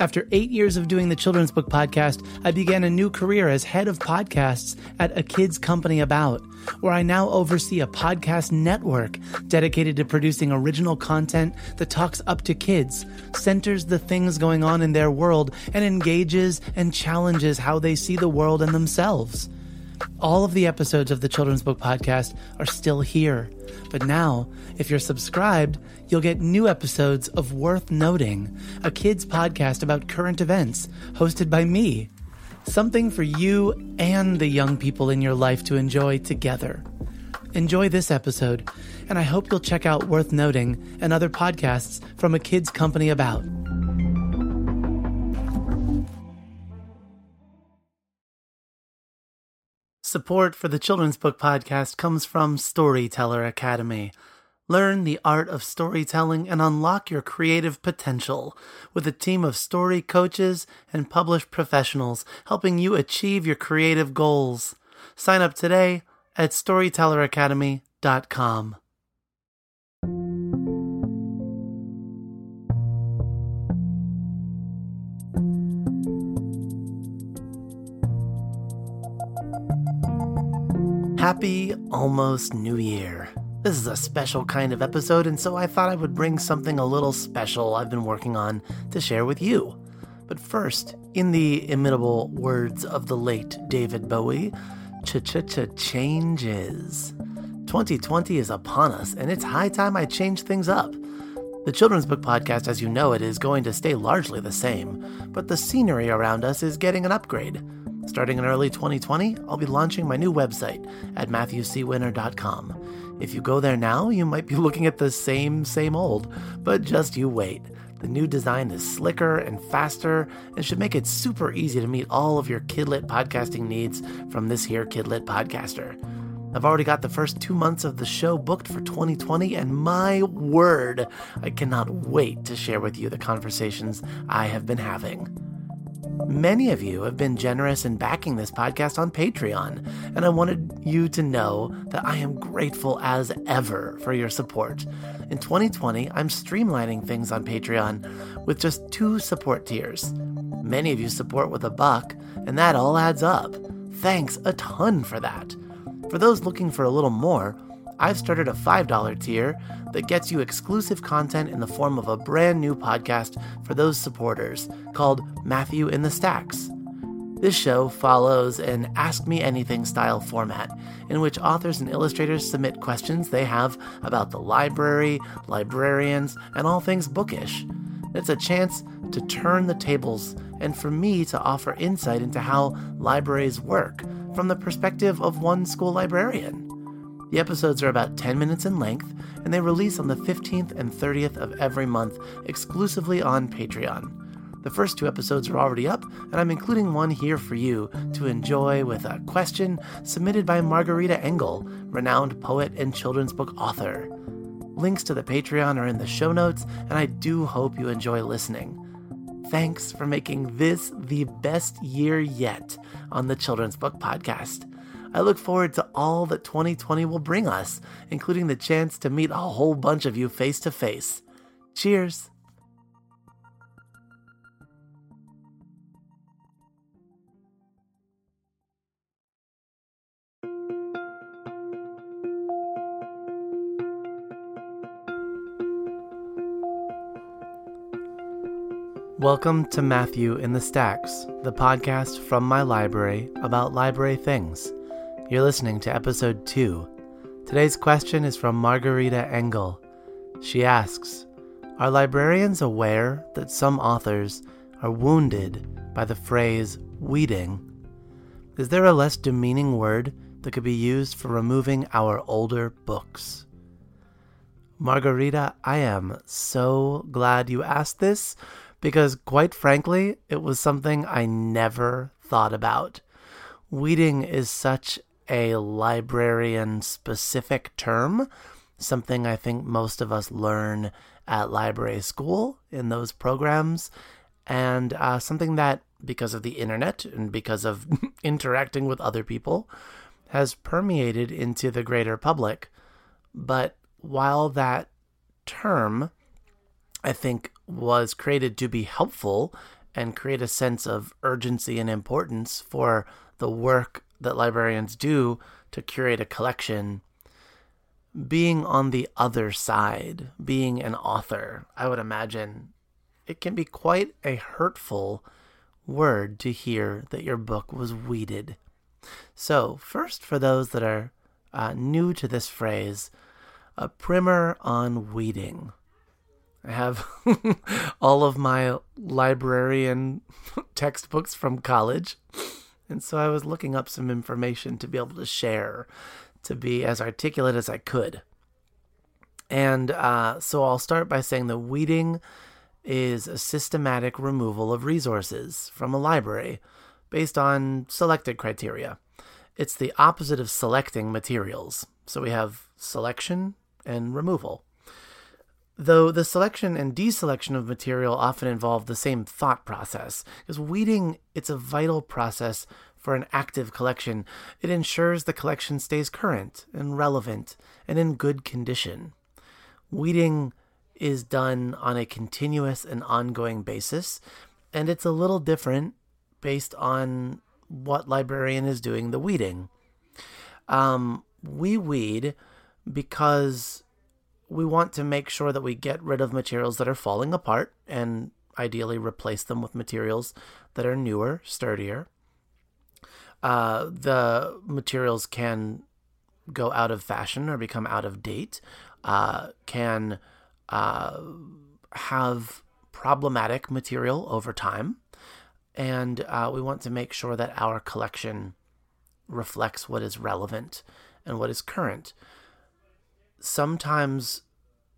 After eight years of doing the Children's Book Podcast, I began a new career as head of podcasts at a kids company about, where I now oversee a podcast network dedicated to producing original content that talks up to kids, centers the things going on in their world, and engages and challenges how they see the world and themselves. All of the episodes of the Children's Book Podcast are still here. But now, if you're subscribed, you'll get new episodes of Worth Noting, a kids podcast about current events, hosted by me. Something for you and the young people in your life to enjoy together. Enjoy this episode, and I hope you'll check out Worth Noting and other podcasts from a kids company about. Support for the Children's Book Podcast comes from Storyteller Academy. Learn the art of storytelling and unlock your creative potential with a team of story coaches and published professionals helping you achieve your creative goals. Sign up today at storytelleracademy.com. Happy almost New Year. This is a special kind of episode, and so I thought I would bring something a little special I've been working on to share with you. But first, in the imitable words of the late David Bowie, ch ch ch changes. 2020 is upon us, and it's high time I change things up. The Children's Book Podcast, as you know it, is going to stay largely the same, but the scenery around us is getting an upgrade. Starting in early 2020, I'll be launching my new website at MatthewCWinner.com. If you go there now, you might be looking at the same, same old, but just you wait. The new design is slicker and faster and should make it super easy to meet all of your Kidlit podcasting needs from this here Kidlit podcaster. I've already got the first two months of the show booked for 2020, and my word, I cannot wait to share with you the conversations I have been having. Many of you have been generous in backing this podcast on Patreon, and I wanted you to know that I am grateful as ever for your support. In 2020, I'm streamlining things on Patreon with just two support tiers. Many of you support with a buck, and that all adds up. Thanks a ton for that. For those looking for a little more, I've started a $5 tier that gets you exclusive content in the form of a brand new podcast for those supporters called Matthew in the Stacks. This show follows an Ask Me Anything style format in which authors and illustrators submit questions they have about the library, librarians, and all things bookish. It's a chance to turn the tables and for me to offer insight into how libraries work from the perspective of one school librarian. The episodes are about 10 minutes in length, and they release on the 15th and 30th of every month exclusively on Patreon. The first two episodes are already up, and I'm including one here for you to enjoy with a question submitted by Margarita Engle, renowned poet and children's book author. Links to the Patreon are in the show notes, and I do hope you enjoy listening. Thanks for making this the best year yet on the Children's Book Podcast. I look forward to all that 2020 will bring us, including the chance to meet a whole bunch of you face to face. Cheers! Welcome to Matthew in the Stacks, the podcast from my library about library things. You're listening to episode 2. Today's question is from Margarita Engle. She asks Are librarians aware that some authors are wounded by the phrase weeding? Is there a less demeaning word that could be used for removing our older books? Margarita, I am so glad you asked this because, quite frankly, it was something I never thought about. Weeding is such a librarian specific term, something I think most of us learn at library school in those programs, and uh, something that, because of the internet and because of interacting with other people has permeated into the greater public. But while that term, I think, was created to be helpful and create a sense of urgency and importance for the work that librarians do to curate a collection, being on the other side, being an author, I would imagine it can be quite a hurtful word to hear that your book was weeded. So, first, for those that are uh, new to this phrase, a primer on weeding. I have all of my librarian textbooks from college. And so I was looking up some information to be able to share, to be as articulate as I could. And uh, so I'll start by saying that weeding is a systematic removal of resources from a library based on selected criteria. It's the opposite of selecting materials. So we have selection and removal. Though the selection and deselection of material often involve the same thought process, because weeding it's a vital process for an active collection. It ensures the collection stays current and relevant and in good condition. Weeding is done on a continuous and ongoing basis, and it's a little different based on what librarian is doing the weeding. Um, we weed because we want to make sure that we get rid of materials that are falling apart and ideally replace them with materials that are newer, sturdier. Uh, the materials can go out of fashion or become out of date, uh, can uh, have problematic material over time. And uh, we want to make sure that our collection reflects what is relevant and what is current sometimes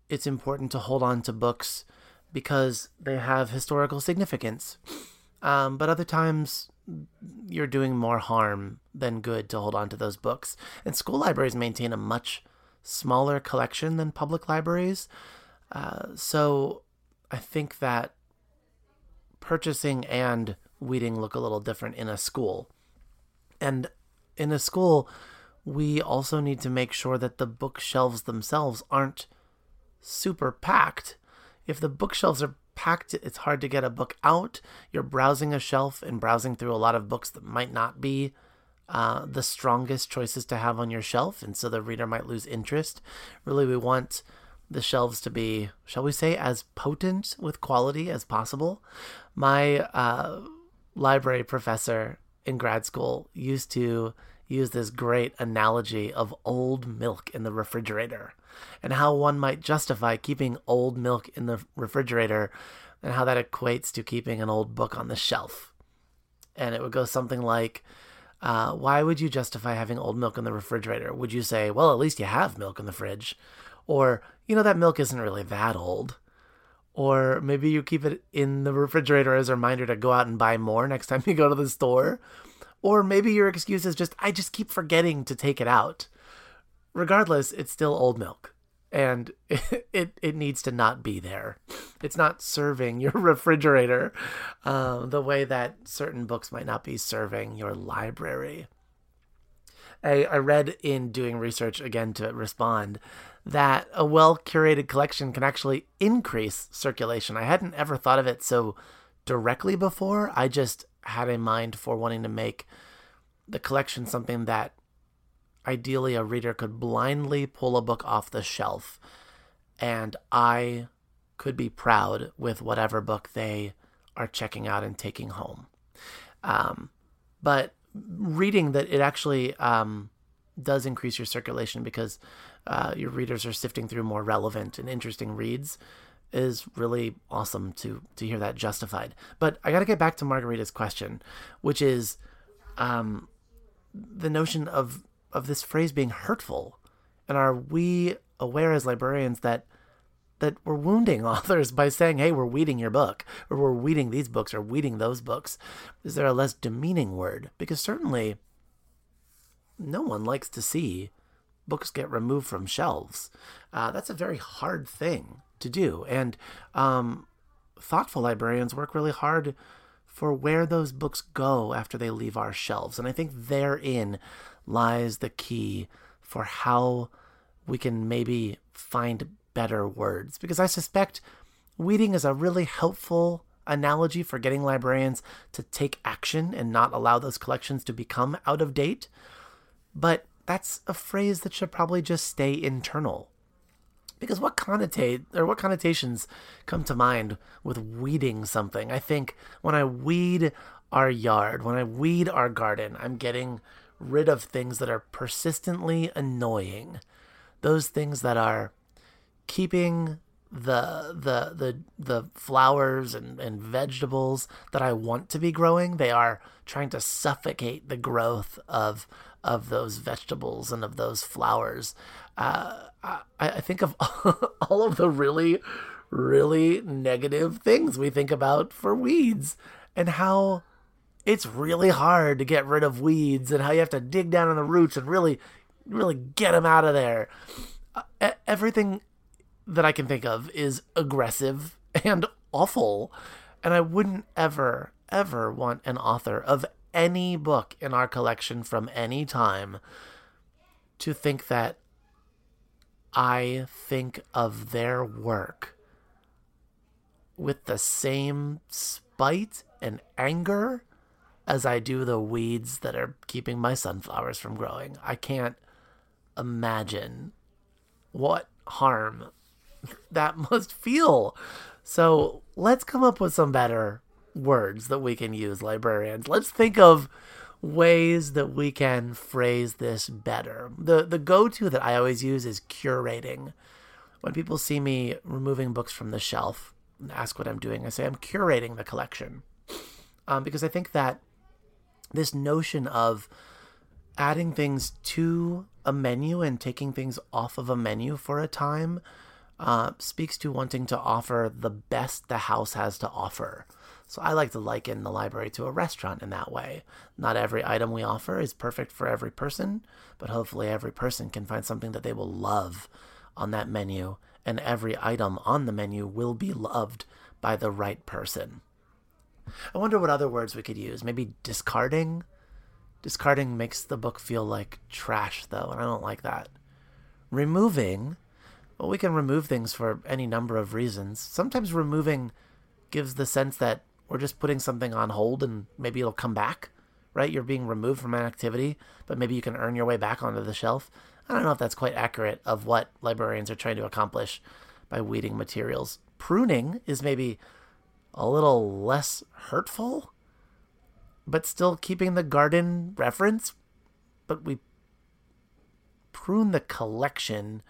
it's important to hold on to books because they have historical significance. Um, but other times, you're doing more harm than good to hold on to those books. And school libraries maintain a much smaller collection than public libraries. Uh, so I think that purchasing and weeding look a little different in a school. And in a school, we also need to make sure that the bookshelves themselves aren't super packed. If the bookshelves are packed, it's hard to get a book out. You're browsing a shelf and browsing through a lot of books that might not be uh, the strongest choices to have on your shelf, and so the reader might lose interest. Really, we want the shelves to be, shall we say, as potent with quality as possible. My uh, library professor in grad school used to use this great analogy of old milk in the refrigerator and how one might justify keeping old milk in the refrigerator and how that equates to keeping an old book on the shelf. And it would go something like, uh, Why would you justify having old milk in the refrigerator? Would you say, Well, at least you have milk in the fridge? Or, You know, that milk isn't really that old. Or maybe you keep it in the refrigerator as a reminder to go out and buy more next time you go to the store. Or maybe your excuse is just, I just keep forgetting to take it out. Regardless, it's still old milk and it, it, needs to not be there. It's not serving your refrigerator uh, the way that certain books might not be serving your library. I, I read in doing research again to respond that a well curated collection can actually increase circulation. I hadn't ever thought of it so directly before. I just had in mind for wanting to make the collection something that ideally a reader could blindly pull a book off the shelf and I could be proud with whatever book they are checking out and taking home. Um, but reading that it actually um, does increase your circulation because uh, your readers are sifting through more relevant and interesting reads is really awesome to to hear that justified. But I got to get back to Margarita's question, which is um, the notion of of this phrase being hurtful, and are we aware as librarians that that we're wounding authors by saying, "Hey, we're weeding your book," or "We're weeding these books," or "Weeding those books"? Is there a less demeaning word? Because certainly, no one likes to see books get removed from shelves. Uh, that's a very hard thing to do. And um, thoughtful librarians work really hard for where those books go after they leave our shelves. And I think therein lies the key for how we can maybe find better words. Because I suspect weeding is a really helpful analogy for getting librarians to take action and not allow those collections to become out of date. But that's a phrase that should probably just stay internal. Because what connotate or what connotations come to mind with weeding something? I think when I weed our yard, when I weed our garden, I'm getting rid of things that are persistently annoying. Those things that are keeping the the the the flowers and, and vegetables that I want to be growing, they are trying to suffocate the growth of of those vegetables and of those flowers. Uh, I, I think of all of the really, really negative things we think about for weeds and how it's really hard to get rid of weeds and how you have to dig down in the roots and really, really get them out of there. Uh, everything that I can think of is aggressive and awful. And I wouldn't ever, ever want an author of any book in our collection from any time to think that I think of their work with the same spite and anger as I do the weeds that are keeping my sunflowers from growing. I can't imagine what harm that must feel. So let's come up with some better words that we can use, librarians. Let's think of ways that we can phrase this better. The the go-to that I always use is curating. When people see me removing books from the shelf and ask what I'm doing, I say I'm curating the collection. Um, because I think that this notion of adding things to a menu and taking things off of a menu for a time uh, speaks to wanting to offer the best the house has to offer. So I like to liken the library to a restaurant in that way. Not every item we offer is perfect for every person, but hopefully every person can find something that they will love on that menu, and every item on the menu will be loved by the right person. I wonder what other words we could use. Maybe discarding? Discarding makes the book feel like trash, though, and I don't like that. Removing well, we can remove things for any number of reasons. Sometimes removing gives the sense that we're just putting something on hold and maybe it'll come back, right? You're being removed from an activity, but maybe you can earn your way back onto the shelf. I don't know if that's quite accurate of what librarians are trying to accomplish by weeding materials. Pruning is maybe a little less hurtful, but still keeping the garden reference. But we prune the collection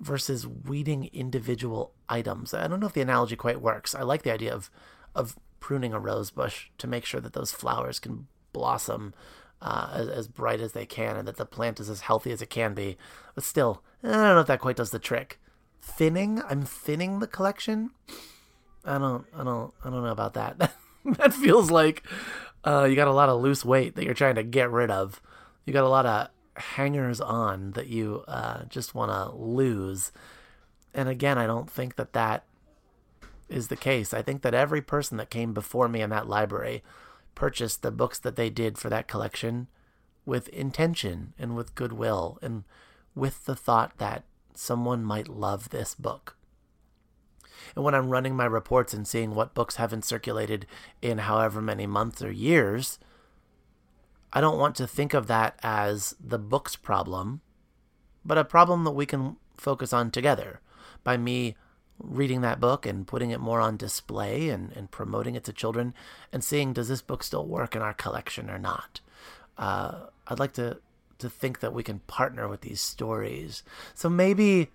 versus weeding individual items. I don't know if the analogy quite works. I like the idea of of pruning a rose bush to make sure that those flowers can blossom uh, as, as, bright as they can and that the plant is as healthy as it can be. But still, I don't know if that quite does the trick. Thinning? I'm thinning the collection. I don't, I don't, I don't know about that. that feels like uh, you got a lot of loose weight that you're trying to get rid of. You got a lot of hangers on that you uh, just want to lose. And again, I don't think that that is the case. I think that every person that came before me in that library purchased the books that they did for that collection with intention and with goodwill and with the thought that someone might love this book. And when I'm running my reports and seeing what books haven't circulated in however many months or years, I don't want to think of that as the book's problem, but a problem that we can focus on together by me reading that book and putting it more on display and, and promoting it to children and seeing does this book still work in our collection or not. Uh, I'd like to to think that we can partner with these stories. So maybe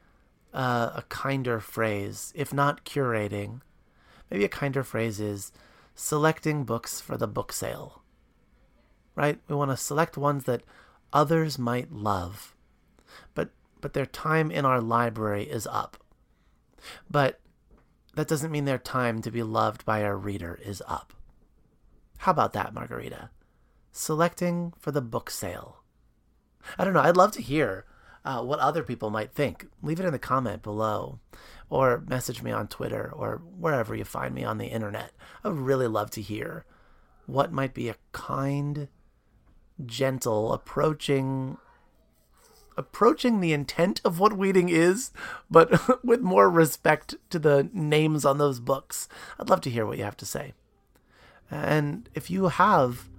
uh, a kinder phrase, if not curating, maybe a kinder phrase is selecting books for the book sale right? We want to select ones that others might love, but but their time in our library is up. But that doesn't mean their time to be loved by our reader is up. How about that, Margarita? Selecting for the book sale. I don't know. I'd love to hear uh, what other people might think. Leave it in the comment below or message me on Twitter or wherever you find me on the internet. I would really love to hear what might be a kind, gentle, approaching approaching the intent of what weeding is, but with more respect to the names on those books. I'd love to hear what you have to say. And if you have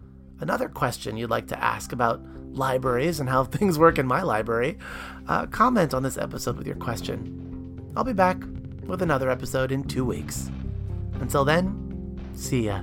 another question you'd like to ask about libraries and how things work in my library, uh, comment on this episode with your question. I'll be back with another episode in two weeks. Until then, see ya.